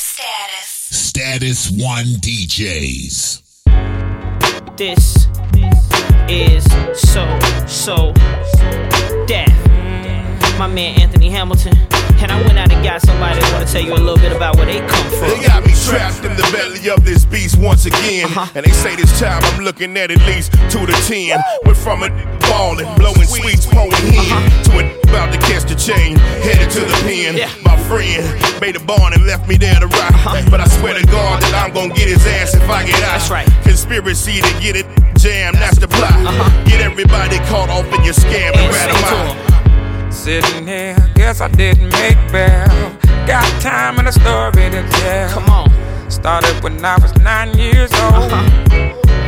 status. Status One DJs. This is So So Def. My man Anthony Hamilton. And I went out and got somebody to tell you a little bit about where they come from. They got me trapped in the belly of this beast once again. Uh-huh. And they say this time I'm looking at at least two to ten. Went from a ballin', blowing sweets, pouring in, to a about to catch the chain, headed to the pen. Uh-huh. Yeah. My friend made a barn and left me there to rot. But I swear to God that I'm gonna get his ass if I get out. Uh-huh. That's right. Conspiracy to get it jammed, that's the plot. Get everybody caught off in your scam and Uh-huh. And rat say 'em to out. Sitting here, guess I didn't make bail. Got time and a story to tell. Come on. Started when I was nine years old.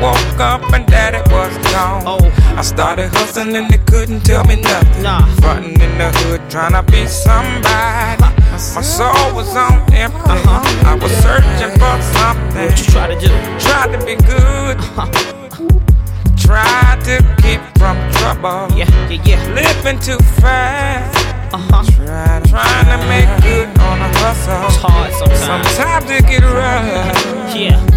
Woke up and daddy was gone. Uh-huh. Oh. I started hustling and they couldn't tell me nothing. Nah. Frontin' in the hood, trying to be somebody. My soul was on empty. Uh-huh. I was searching for something. What you try to do? Tried to be good. Tried to keep from trouble. Yeah, yeah, yeah. Living too fast. Uh huh. Trying, trying to make good on a hustle. It's hard sometimes. Sometimes it get rough. Yeah.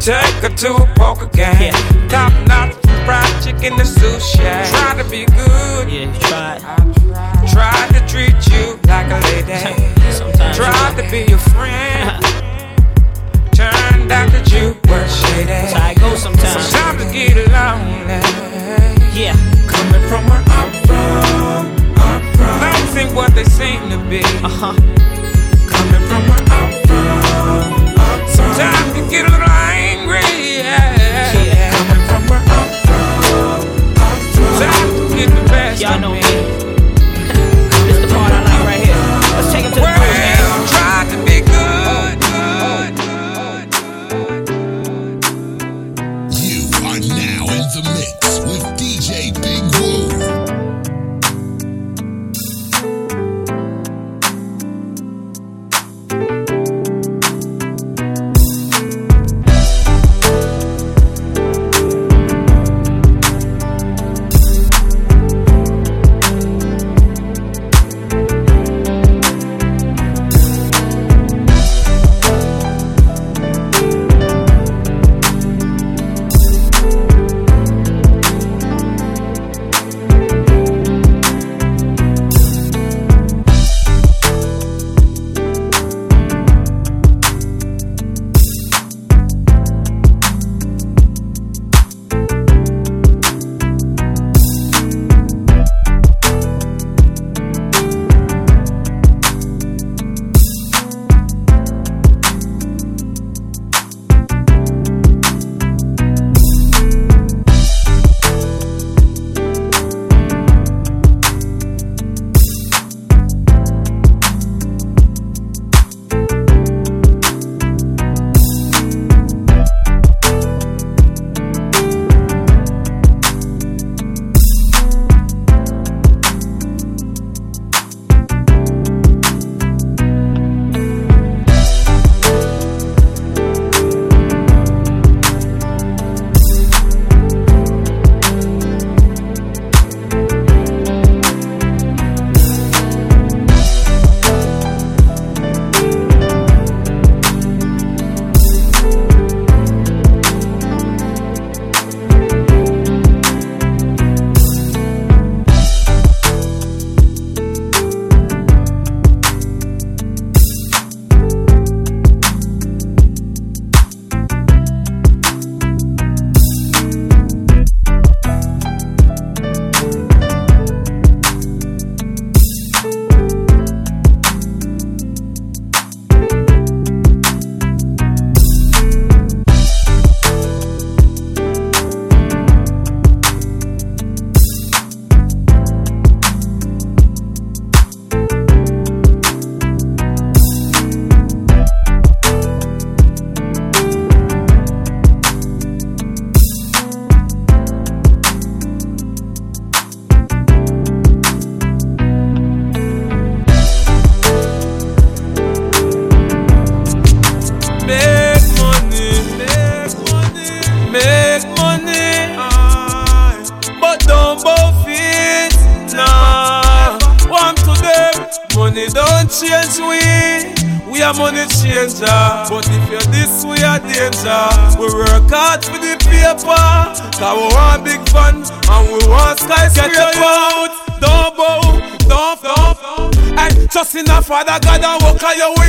Take her to a poker game. Yeah. Top notch from fried chicken to sushi. Try to be good.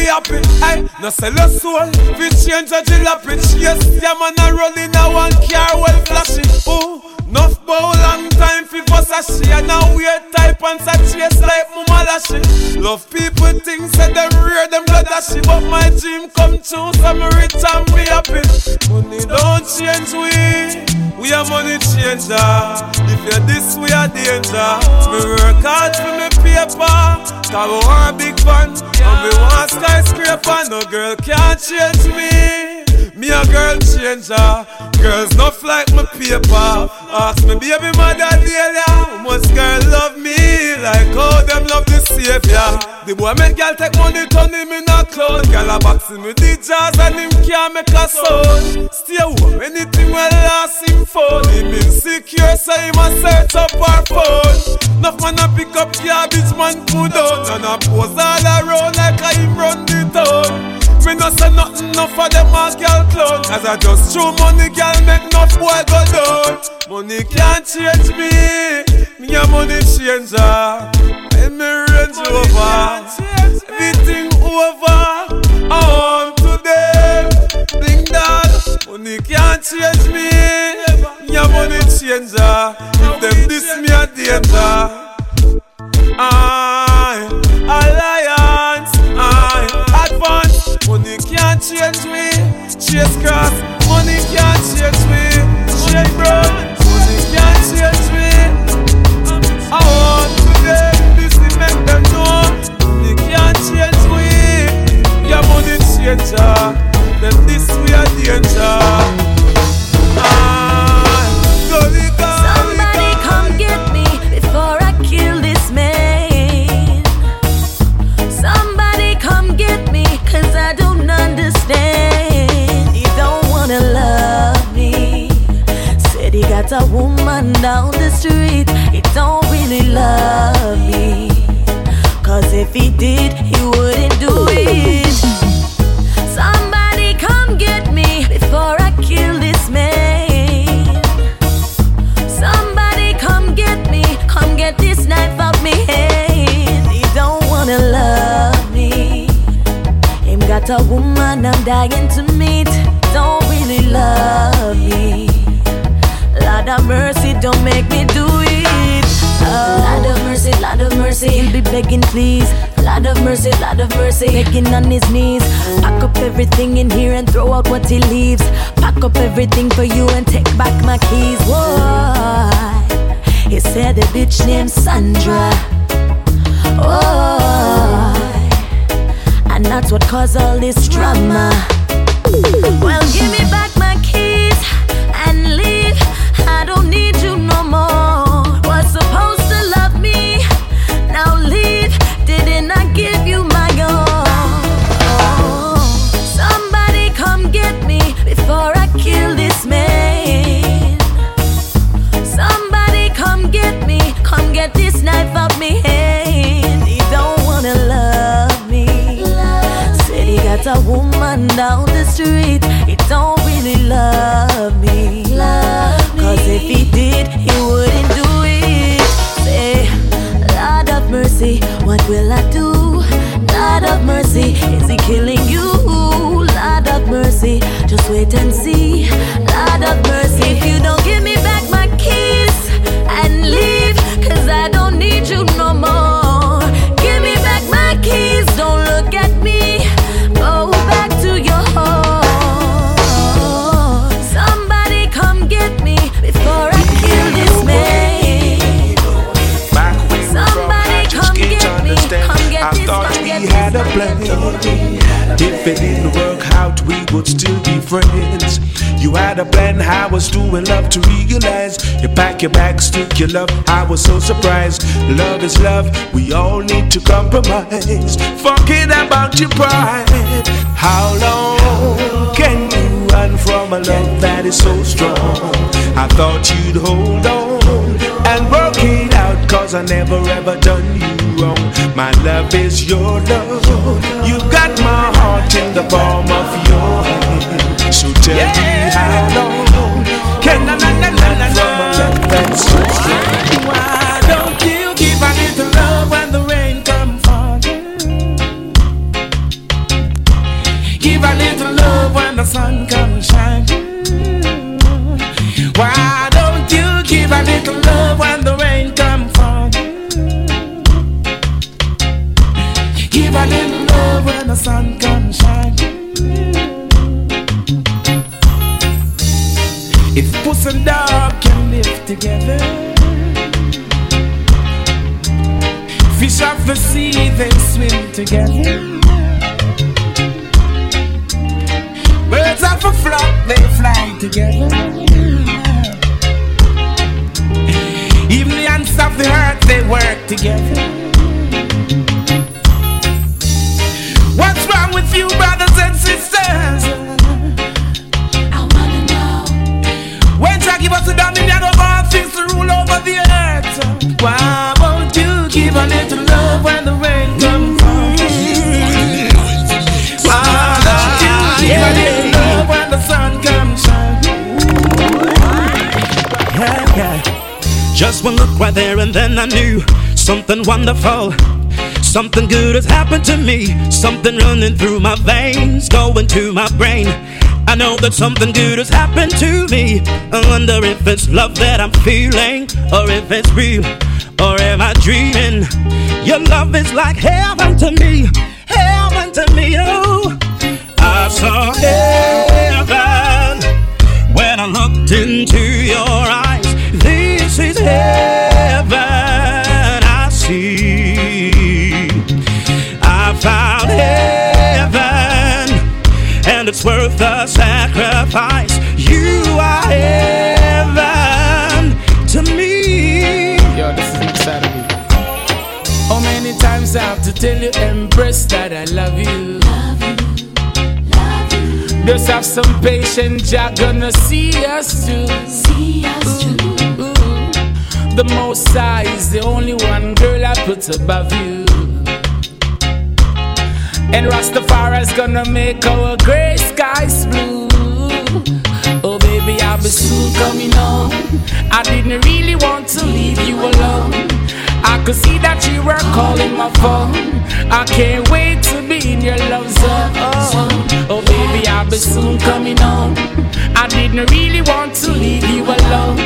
Way happy. No sell your soul, we change a jalopy. Yes, yeah man, I roll in a one car well flashing. A she And now weird type and sa chase like mama lashy Love people think say them rare them blood ashy But my dream come true so me rich and me happy Money don't change we We are money changer. If you're this we are danger. Me work hard for me paper Cause we want big fun And we want skyscraper No girl can't change me me a girl changer. Girls not like my paper. Ask me baby mother Delia. Most girl love me like how them love the savior. The boy make girl take money turn him in a clown. Girl a boxing with the jazz and him can't make a sound. Stay home anything will last him phone. Him insecure so he must search up our phone. Enough man a pick up garbage man put down. And a pose all around like I him run the town. Me no say nothing enough for them a girl clown Cause I just show money girl make enough boy go down. Money can't change me. Me a money changer And me range over. Everything over. I want today Bling that Money can't change me. Me a money changer If them diss me a danger I, Chase cross. Money can't change me. Shake brown. Money can't change me. I want today. This to make them know. Money can't change me. Yeah, money changer. Them this we are danger. Sandra. Oh, Why? And that's what caused all this drama. Love to realize. You pack your bags, took your love. I was so surprised. Love is love, we all need to compromise. Forget about your pride. How long can you run from a love that is so strong? I thought you'd hold on and work it out, cause I never ever done you wrong. My love is your love. You got my heart in the palm One look right there, and then I knew something wonderful. Something good has happened to me. Something running through my veins, going to my brain. I know that something good has happened to me. I wonder if it's love that I'm feeling, or if it's real, or am I dreaming? Your love is like heaven to me, heaven to me. Oh, I saw heaven when I looked into it's worth the sacrifice. You are heaven to me. Yo, this is. How many times I have to tell you, Empress, that I love you? Just have some patience, you're gonna see us through. See us through. The most high is the only one girl I put above you. And Rastafari's gonna make our gray skies blue. Oh baby, I'll be soon coming home. I didn't really want to leave you alone. I could see that you were calling my phone. I can't wait to be in your love zone. Oh, oh baby, I'll be soon coming home. I didn't really want to leave you alone.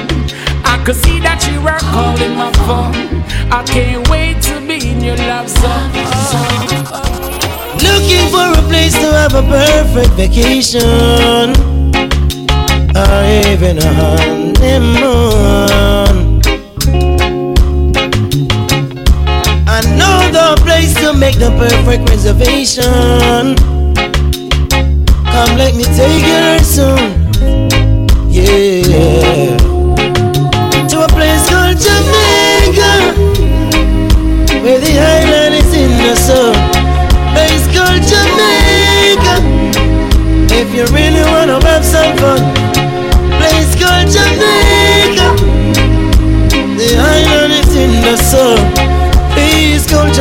I could see that you were calling my phone. I can't wait to be in your love zone. Looking for a place to have a perfect vacation. Or even a honeymoon. I know the place to make the perfect reservation. Come let me take you soon. Yeah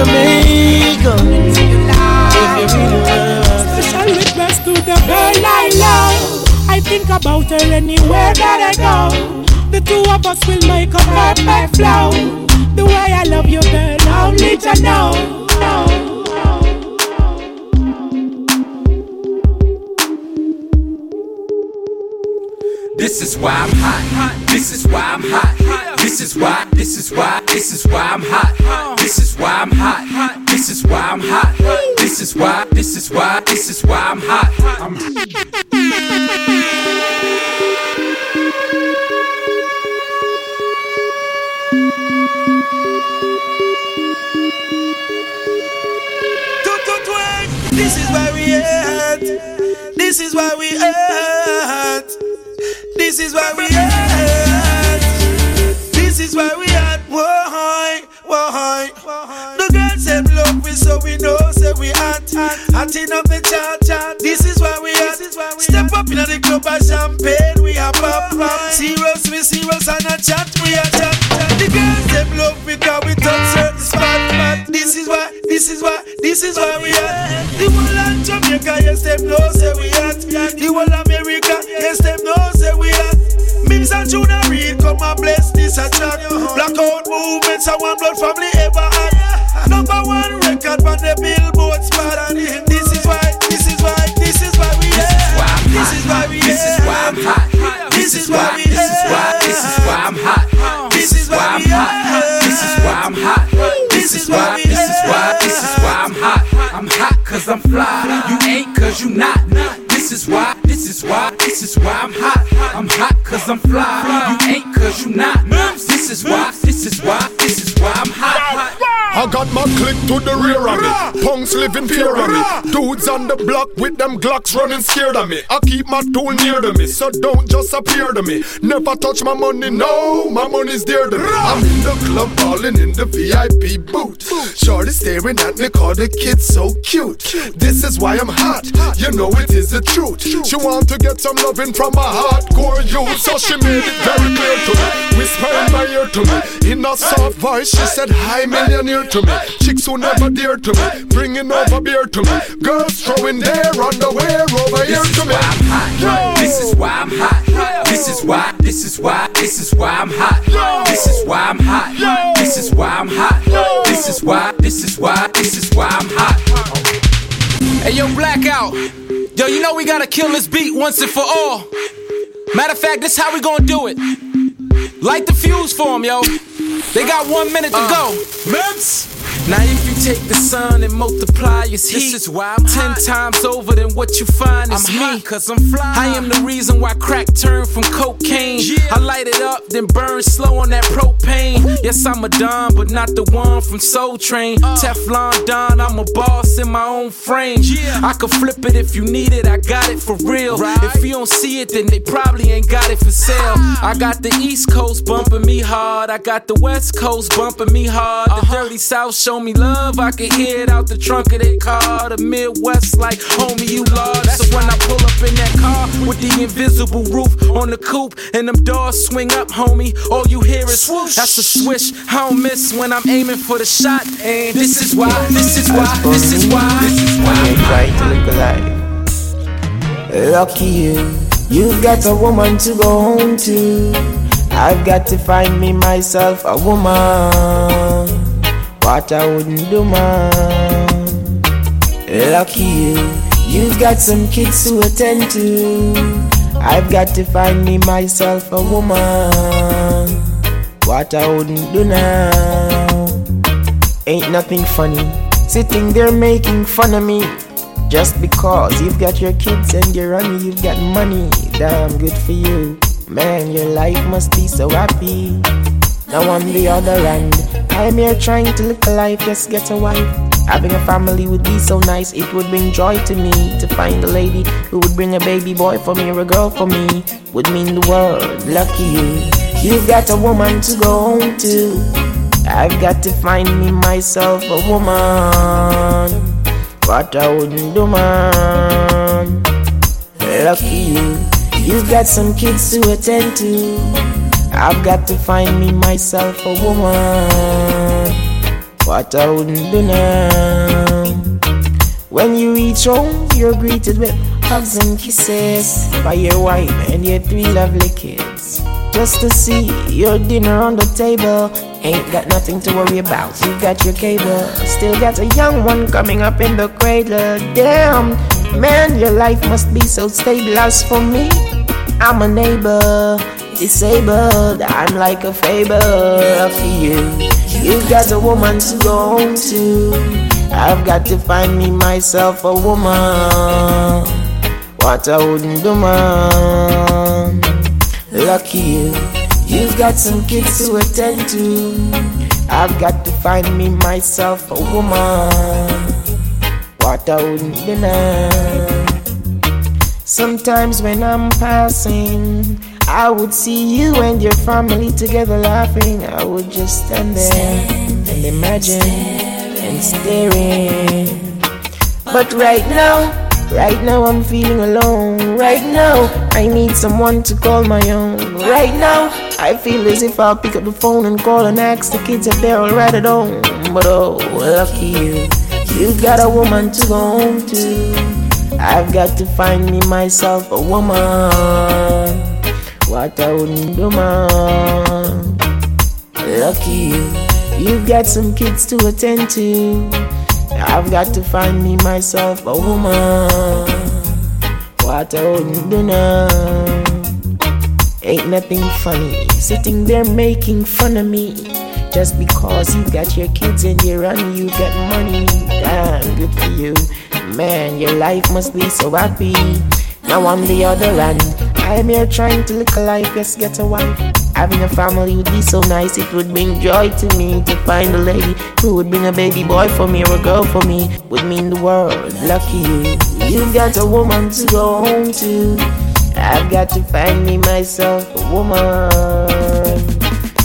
Jamaica. Wanna Special request to the girl I love. I think about her anywhere that I go. The two of us will make a perfect flow. The way I love you, girl, only to know. know. This is why I'm hot. This is why I'm hot. This is why. This is why. This is why I'm hot. This is why I'm hot. This is why I'm hot. This is why. This is why. This is why I'm hot. I'm This is where we at. This is where we at. This is where we at. This is where we at. Why? Why? The girl said love we so we know say we hot. Hot enough the chat chat. This is where we at. Step up Inna the club of champagne, we a pop pop. Serious, we serious and a chat, we a chat. The girls them love we cause we touch certain spot. But this is why, this is why, this is why we at. The whole of Jamaica, yes them know say we at. The whole Movements and one blood family ever had. Number one record on the Billboard spot. And this is why, this is why, this is why we This is why I'm This is why we This is why I'm hot. This is why. This is why. This is why I'm hot. This is why I'm hot. This is why I'm hot. This is why. This is why. This is why I'm hot. I'm hot cause I'm fly. You ain't cause you not. This is why. This is why. This is why I'm hot. I'm hot cause I'm fly. You ain't cause you not. This is why. Got my click to the rear of me. Punks living fear of me. Dudes on the block with them Glocks running scared of me. I keep my tool near to me, so don't just appear to me. Never touch my money, no, my money's dear to me. I'm in the club balling in the VIP booth. Shorty staring at me, call the kid so cute. This is why I'm hot, you know it is the truth. She want to get some loving from a hardcore youth, so she made it very clear to me. Whisper in my ear to me, in a soft voice, she said, Hi, millionaire to me. Chicks who never dear to me, bringing over beer to me. Girls throwing their underwear over here This is to me. why I'm hot. This is why I'm hot. This is why. This is why. This is why I'm hot. This is why I'm hot. This is why I'm hot. This is why. This is why. This is why I'm hot. Hey, yo, Blackout. Yo, you know we gotta kill this beat once and for all. Matter of fact, this how we gonna do it. Light the fuse for 'em, yo. They got one minute to uh, go. Mims. Now if you take the sun and multiply its heat, this is why I'm ten times over than what you find is me. Cause I'm fly. I am the reason why crack turned from cocaine. I light it up, then burn slow on that propane. Yes, I'm a Don, but not the one from Soul Train. Uh. Teflon Don, I'm a boss in my own frame. I could flip it if you need it, I got it for real. If you don't see it, then they probably ain't got it for sale. Ah. I got the East Coast bumping me hard, I got the West Coast bumping me hard. The uh-huh. Dirty South show me love, I can hear it out the trunk of their car. The Midwest, like, homie, you large. So when I pull up in that car with the invisible roof on the coupe and them doors swing up, homie, all you hear is swoosh. That's a swish. I don't miss when I'm aiming for the shot. And this is why, this is why, this is why, this is why. You try to live a life. Lucky you, you've got a woman to go home to. I've got to find me myself a woman. What I wouldn't do, man. Lucky you, you've got some kids to attend to. I've got to find me myself a woman. What I wouldn't do now. Ain't nothing funny. Sitting there making fun of me. Just because you've got your kids and your honey, you've got money. Damn good for you. Man, your life must be so happy. Now on the other end. I'm here trying to live a life, just get a wife. Having a family would be so nice, it would bring joy to me to find a lady who would bring a baby boy for me or a girl for me. Would mean the world, lucky you. You've got a woman to go home to. I've got to find me myself a woman. What I wouldn't do, man. Lucky you. You've got some kids to attend to. I've got to find me myself a woman. What I wouldn't do now. When you reach home, you're greeted with hugs and kisses by your wife and your three lovely kids. Just to see your dinner on the table. Ain't got nothing to worry about. You got your cable. Still got a young one coming up in the cradle. Damn, man, your life must be so stable. As for me, I'm a neighbor, disabled. I'm like a fable for you. You've got a woman to go home to. I've got to find me myself a woman. What I wouldn't do, man. Lucky you. You've got some kids to attend to. I've got to find me myself a woman. What I wouldn't now. Sometimes when I'm passing, I would see you and your family together laughing. I would just stand there and imagine and staring. But right now, right now I'm feeling alone. Right now, I need someone to call my own. Right now, I feel as if I'll pick up the phone and call and ask the kids if they're alright at home. But oh, lucky you, you've got a woman to go home to. I've got to find me myself a woman. What I wouldn't do, man. Lucky you, you've got some kids to attend to. I've got to find me myself a woman. Wataunduna. Ain't nothing funny sitting there making fun of me. Just because you got your kids and you're you got money. Damn, good for you. Man, your life must be so happy. Now I'm the other end. I'm here trying to look life, yes, get a wife. Having a family would be so nice, it would bring joy to me to find a lady who would bring a baby boy for me or a girl for me. Would mean the world, lucky you. You got a woman to go home to. I've got to find me myself a woman.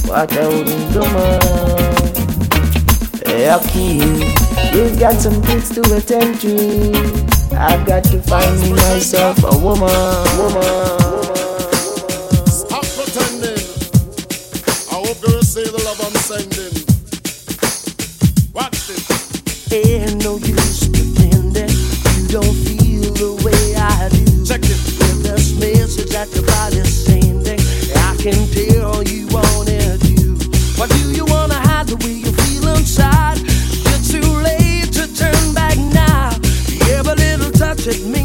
What a woman. Lucky you. You've got some things to attend to. I've got to find me myself a woman. woman. Stop pretending. I hope you receive the love I'm sending. Watch it. Ain't no use pretending you don't feel the way I do. Check it. With this message that your body's sending, I can take. me?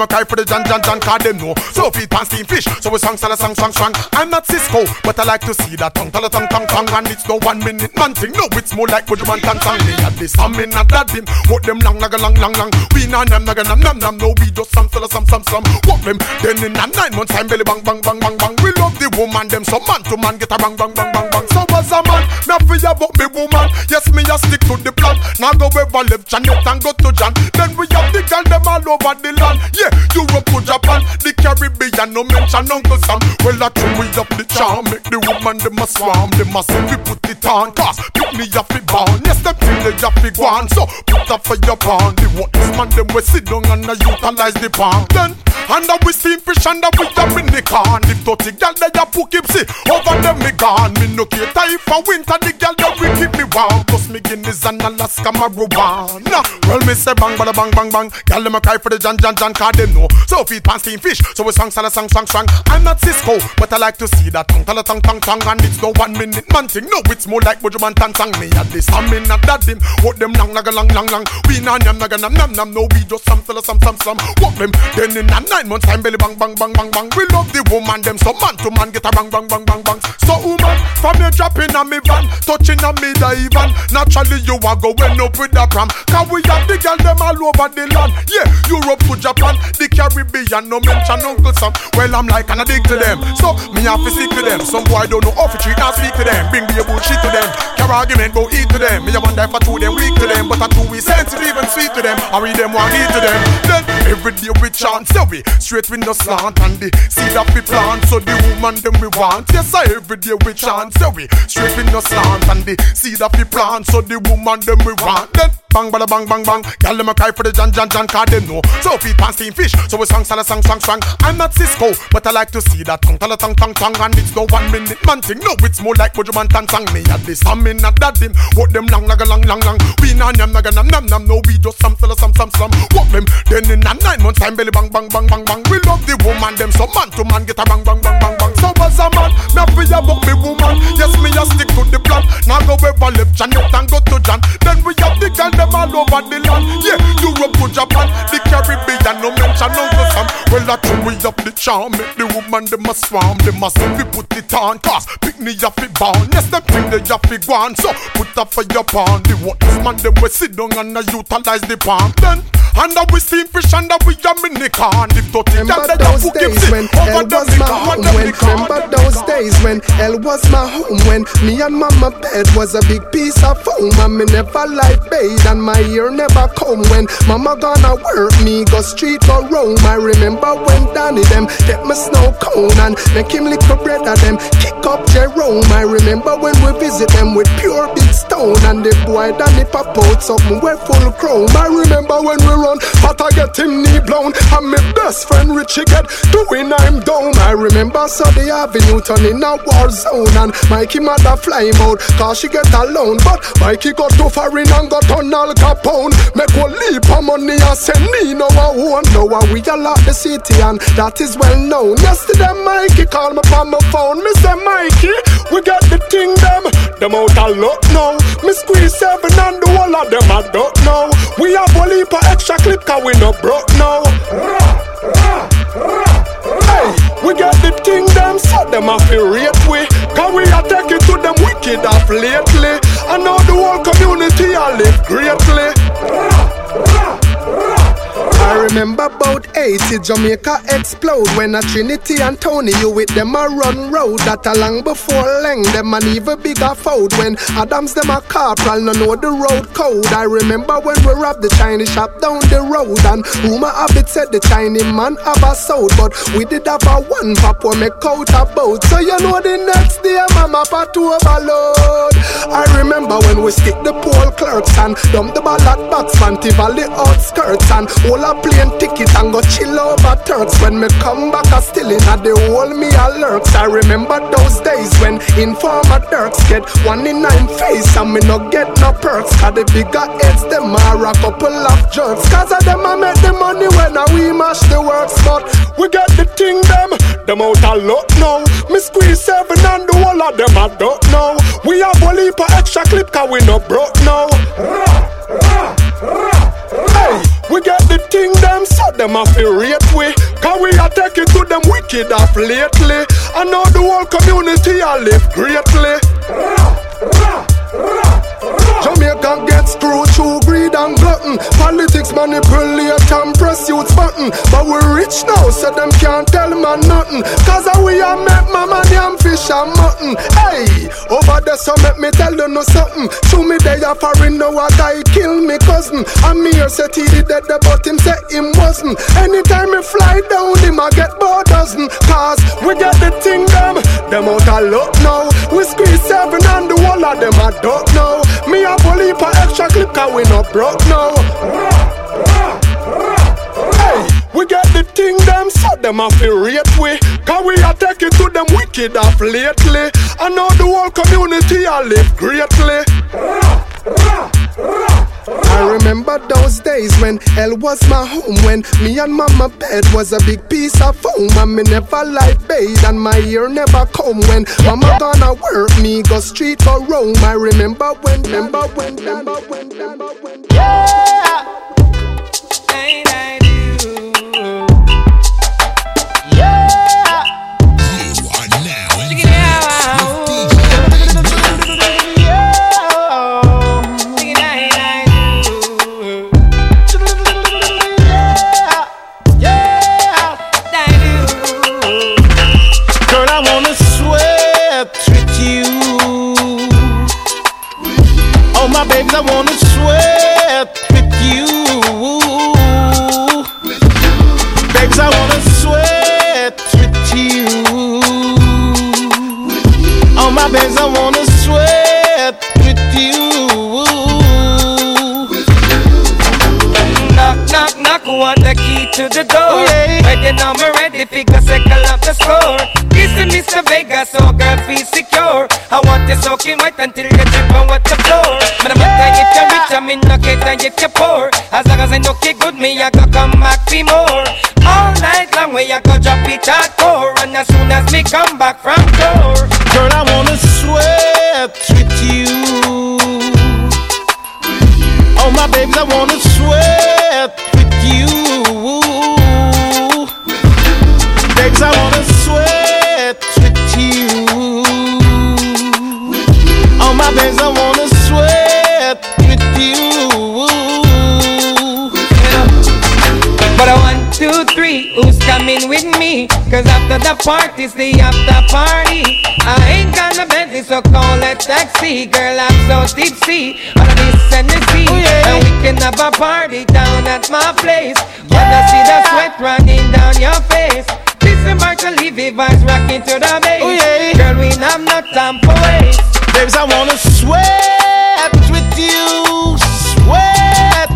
Them a cry for the Jan, Jan, Jan, cause them know. So feed pan steam fish, so we song, sala, song, song, song. I'm not Sisqo, but I like to see that tongue, tala, tongue, tongue, tongue. And it's no one minute man thing. No, it's more like you want, tongue, tongue. At this, I'm in a that dim. What them long, naga, long, long, long. We nah, nam, naga, nam, nam, nam. No, we just some, sala, some, some, some. Walk them, then in a nine months time, belly bang, bang, bang, bang, bang. We love the woman, them so man to man, get a bang, bang, bang, bang, bang. So as a man, me fear about me woman. Yes, me a stick to the plan. Now go ever left Janet and go to John. Then we have the girl them all over the land. Yeah, Europe to Japan, the Caribbean, no mention Uncle Sam. Well, I true we up the charm, make the woman them a swarm. Them a put it on, cause pick me up fi born. Yes, them thing they have fi go. So put up for your pawn. The what this man them we sit down and a utilize the palm. Then under uh, we see fish and under we a mini can. If dirty girl they a Poughkeepsie over them me gone. Me no care if for winter the girl they we keep me warm. Plus me Guinness and Alaska marijuana. Well me say bang bada bang bang bang. Girl them a cry for the Jan Jan Jan cause them know. So feed pan steam fish. So we song sala song song song. I'm not Sisqo, but I like to see that tongue tongue tongue tongue. And it's no one minute man thing. No, it's more like Bujuman tan tang. Me at this I'm in at that dim. What them long naga long long long. We na nam naga nam nam nam. No we just some sala some some some. Walk them. Then in a nine months time belly bang bang bang bang bang. We love the woman them. So man to man get a bang bang bang bang bang. So woman from you dropping on me van, touching on me dive Naturally you a going up with the pram. Cause we have the girl them all over the land. Yeah, Europe to Japan, the Caribbean, no mention Uncle Sam. Well, I'm like, an addict to them. So, me have to speak to them. Some boy don't know how to treat and speak to them. Bring the bullshit to them. Carry argument, go eat to them. Me a wonder if I two them weak to them. But I two we sensitive and sweet to them. I read them one eat to them. Then, every day we chant, so we straight with no slant. And the seed that we plant, so the woman them we want. Yes, I every day we chant, so we straight with no slant. And the seed that we plant, so the woman them we want. Then, Bang bada bang bang bang. Girl them a cry for the Jan Jan Jan cause them know. So feed pan steam fish. So we song sala song song song. I'm not Sisqo, but I like to see that tongue tala tongue tongue tongue. And it's no one minute man thing. No, it's more like Bujuman tan tang. Me at this, I'm in at that dim. What them long naga long long long. We na nam naga nam nam nam. No, we just some sala some some some. Walk them. Then in a nine months time belly bang bang bang bang bang. We love the woman them. So man to man get a bang bang bang bang bang. So as a man, me fear about me woman. Yes, me a stick to the plan. Now go ever left Janet and go to John. Then we have the girl them all over the land. Yeah, Europe to Japan, the Caribbean, no mention Uncle Sam. Well, I true we up the charm, make the woman them a swarm. Them a say we put it on, cause pick me up fi born. Yes, them think they have fi so put up for your pawn. The what this man them we sit down and a utilize the palm. Then under we steam fish and under we a mini can. If dirty girl they a those days when over hell was the my home. When remember those days when hell was my home. When me and mama bed was a big piece of foam, and me never like bathe and my ear never come. When mama gonna work, me go street or roam. I remember when Danny them get me snow cone and make him lick a bread of them kick up Jerome. I remember when we visit them with pure big stone and the boy Danny pop out something we full chrome. I remember when we run, but I get him knee blown and my best friend Richie get doing I'm down. I remember the avenue turning a war zone and Mikey mother fly out cause she get alone. But Mikey got too foreign and got on Al Capone. Make one leap of money and send me no one. Now we a lot the city and that is well known. Yesterday Mikey called me on my phone. Mr. Mikey, we got the thing them. Them out a lot now. Me squeeze seven and the whole of them I don't know. We have one leap of extra clip cause we no broke now. Hey, we got the thing them, so them have to rate we. Cause we are taking to them wicked off lately. And now the whole community I live greatly. I remember about 80 Jamaica explode when a Trinity and Tony you with them a run road that a long before Leng. Them an even bigger fold when Adams them a corporal no know the road code. I remember when we robbed the Chinese shop down the road and have it said the Chinese man have a sold but we did have a one pop when make out a boat. So you know the next day mama pat overload I remember when we stick the pole clerks and dump the ballot box Fanti Valley outskirts and all a plane ticket and go chill over Turks. When me come back, I still in at the whole me a lurks. I remember those days when informer Dirks get one in nine face and me no get no perks. Cause the bigger heads, them are a couple of jerks. Cause of them I make the money when I we mash the works. But we get the thing them, them out a lot now. Me squeeze seven and the whole of them I don't know. We have a leap extra clip cause we no broke now. Hey, we get the thing them, so them a rate we. Cause we are taking to them wicked off lately. I know the whole community I live greatly. Jamaica gets through through greed and glutton. Politics manipulate and press youth button. But we rich now, so them can't tell man nothing. Cause I we are met mama yam fish and mutton. Hey, over there, so make me tell you no something. Show me they are foreign, now a guy kill me cousin. I'm here, said he did that, but him say him wasn't. Anytime me fly down, him I get more dozen. Cause we get the thing them, them out a luck now. We squeeze seven and the whole of them I don't know. Me a bully for extra clip cause we not broke now. Hey, we get the thing them so them a feel rate we. Cause we are taking to them wicked off lately. I know the whole community I live greatly I remember those days when hell was my home When me and mama bed was a big piece of foam And me never like bathe and my ear never come When mama gonna work me go street or roam. I remember when, remember when, remember when, remember when. Yeah. Ain't I do? Yeah my babies, I wanna sweat with you. Babes, I wanna sweat with you. Oh, my babes, I wanna sweat with you. Want the key to the door. Oh, ready now, me ready, figure circle up the score. Listen, Mr. Vegas, so girl, feel secure. I want you soaking wet until you drip on what the floor. But I'm not if you're rich, I'm in no cater if you're poor. As long as I know you good, me, I go come back for more. All night long, we I go drop it hardcore. And as soon as me come back from door. Girl, I wanna sweat with you. Oh, my babies, I wanna sweat you. Babes, I wanna Cause after the party's the after party. I ain't gonna Bentley, so call a taxi. Girl, I'm so tipsy on this Tennessee. And we can have a party down at my place. Wanna see the sweat running down your face. Listen to Levy vibes rocking to the bass. Oh, Girl, we have no time for waste. Babes, I wanna sweat with you. Sweat.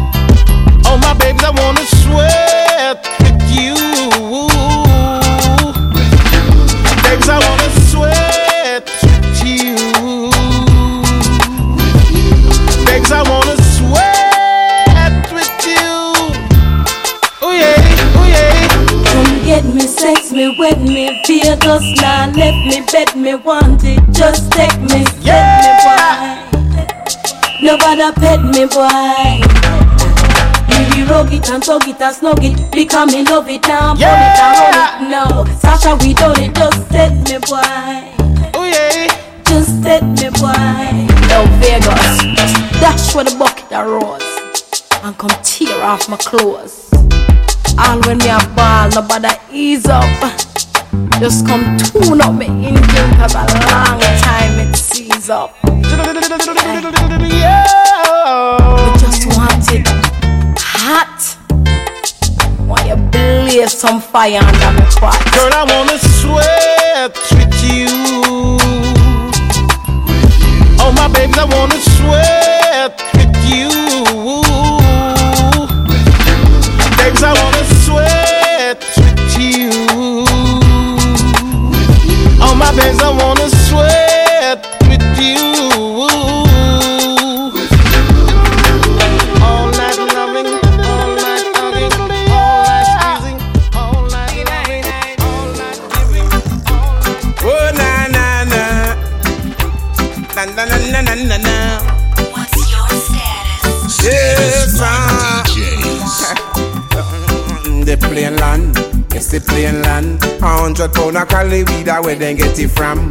Oh, my babes, I wanna sweat with you. Babes, I wanna sweat with you. Babes, I wanna sweat with you. Oh, yeah, oh, yeah. Come get me, sex me, wet me, Vegas now let me, bet me, want it, just take me, set me, boy. Nobody pet me, boy. We rug it and tug it and snug it, because me love it now, burn it and run it. No, Sasha, we done it, just set me, boy. Oh yeah, just set me, boy. Now Vegas, dash with the bucket of rose, and come tear off my clothes. All when me a ball, nobody ease up. Just come tune up me engine cause a long time it sees up. Just it hot. Why you blaze some fire under my pot? Girl, I wanna sweat with you. Oh, my babies, I wanna sweat with you. Babes, I wanna sweat with you. Oh, my babes, I wanna hundred pound of cali weed, ah, where they get it from?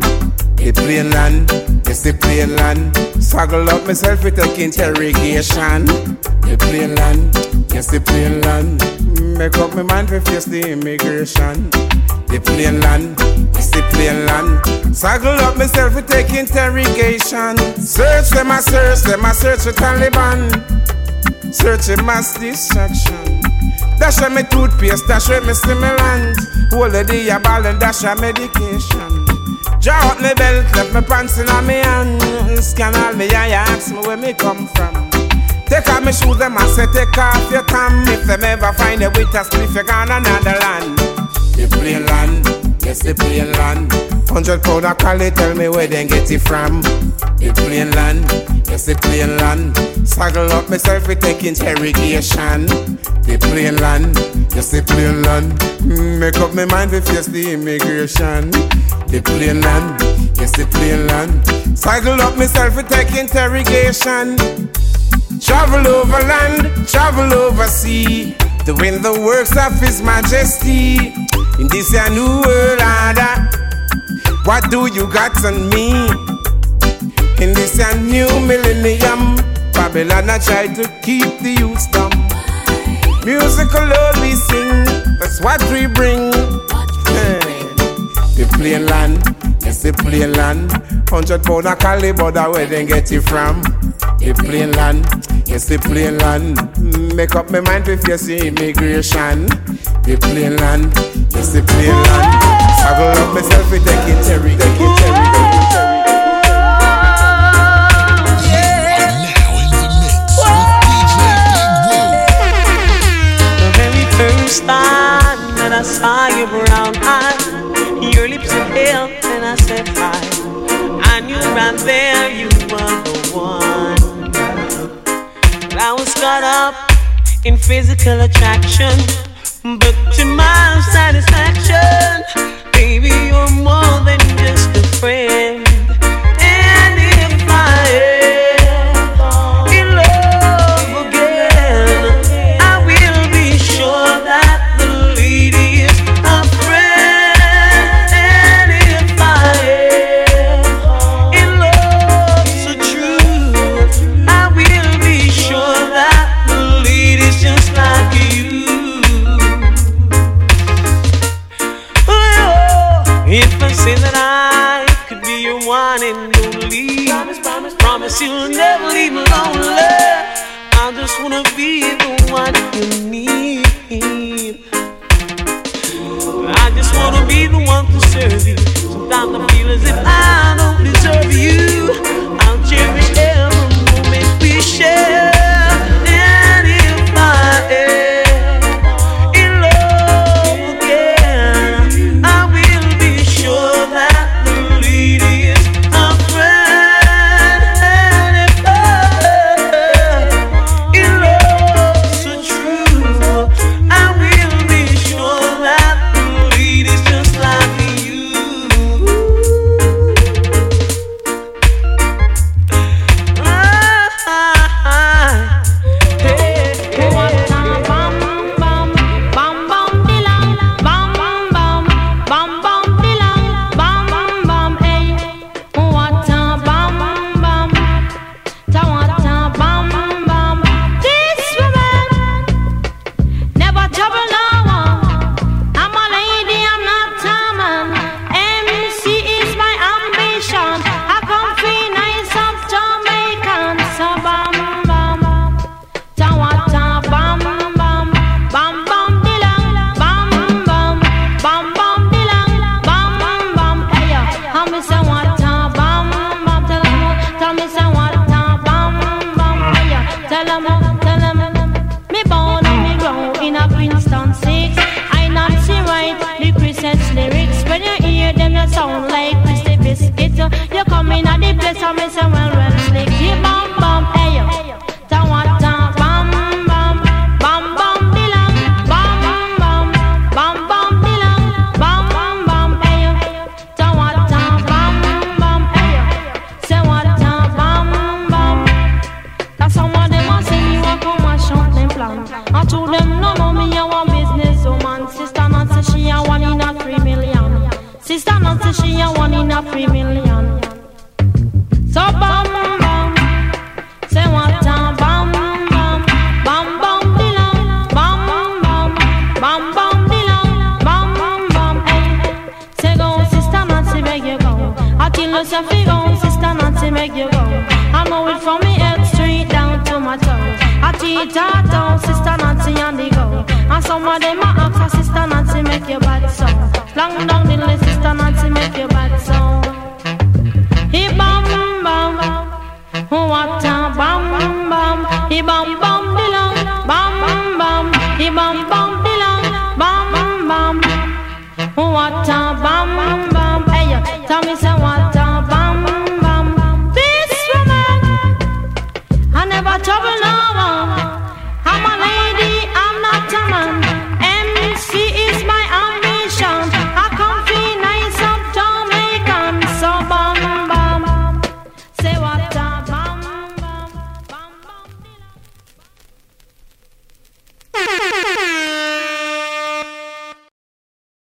The plain land, it's the plain land. Struggle up myself with a interrogation. The plain land, it's the plain land. Make up my mind to face the immigration. The plain land, it's the plain land. Struggle up myself with take interrogation. Search them, I search them, I search for Taliban. Searching mass distraction. Dash a me toothpaste, dash a me stimulant. Hold the day a ball and dash a medication. Draw up me belt, left me pants in a me hand. Scan all me eye, ask me where me come from. Take off me shoes, them and say take off your tam. If them ever find a with a spliff, you gone another land. The plain land, yes the plain land. Hundred pound of cali, tell me where they get it from. The plain land, yes the plain land. Saddle up myself, we take interrogation. The plain land, yes the plain land. Mm, Make up my mind, we face the immigration. The plain land, yes the plain land. Saddle up myself, we take interrogation. Travel over land, travel over sea. Doing the works of His Majesty. In this a new world order. What do you got on me? In this a new millennium. Babylon I try to keep the youth dumb. Musical Lord we sing, that's what we bring. The plain land, yes the plain land. Hundred pound of caliber, that where they get it from. The plain land, yes the plain land. Make up my mind to face the immigration. The plain land, yes the plain land. Struggle up myself with the Terry, the Terry, The time that I saw your brown eyes, your lips were pale, and I said hi. I knew right there you were the one. I was caught up in physical attraction, but to my satisfaction, baby, you're more than just a friend. me a one business oh woman. Sister Nancy, she a one in a three million. Sister Nancy, she a one in a three million. So bam bam, say what time bam bam, bam bam dilam, bam bam, bam bam dilam, bam bam. Hey, say go, Sister Nancy, make you go. I tell you, say go, Sister Nancy, make you go. I know it from me head straight down to my toes. I teach her down, Sister Nancy and the go. And some of them are ask a sister Nancy make your bad sound. Long down the list, sister Nancy make your bad sound. He bam bam, who up bam bam, he bam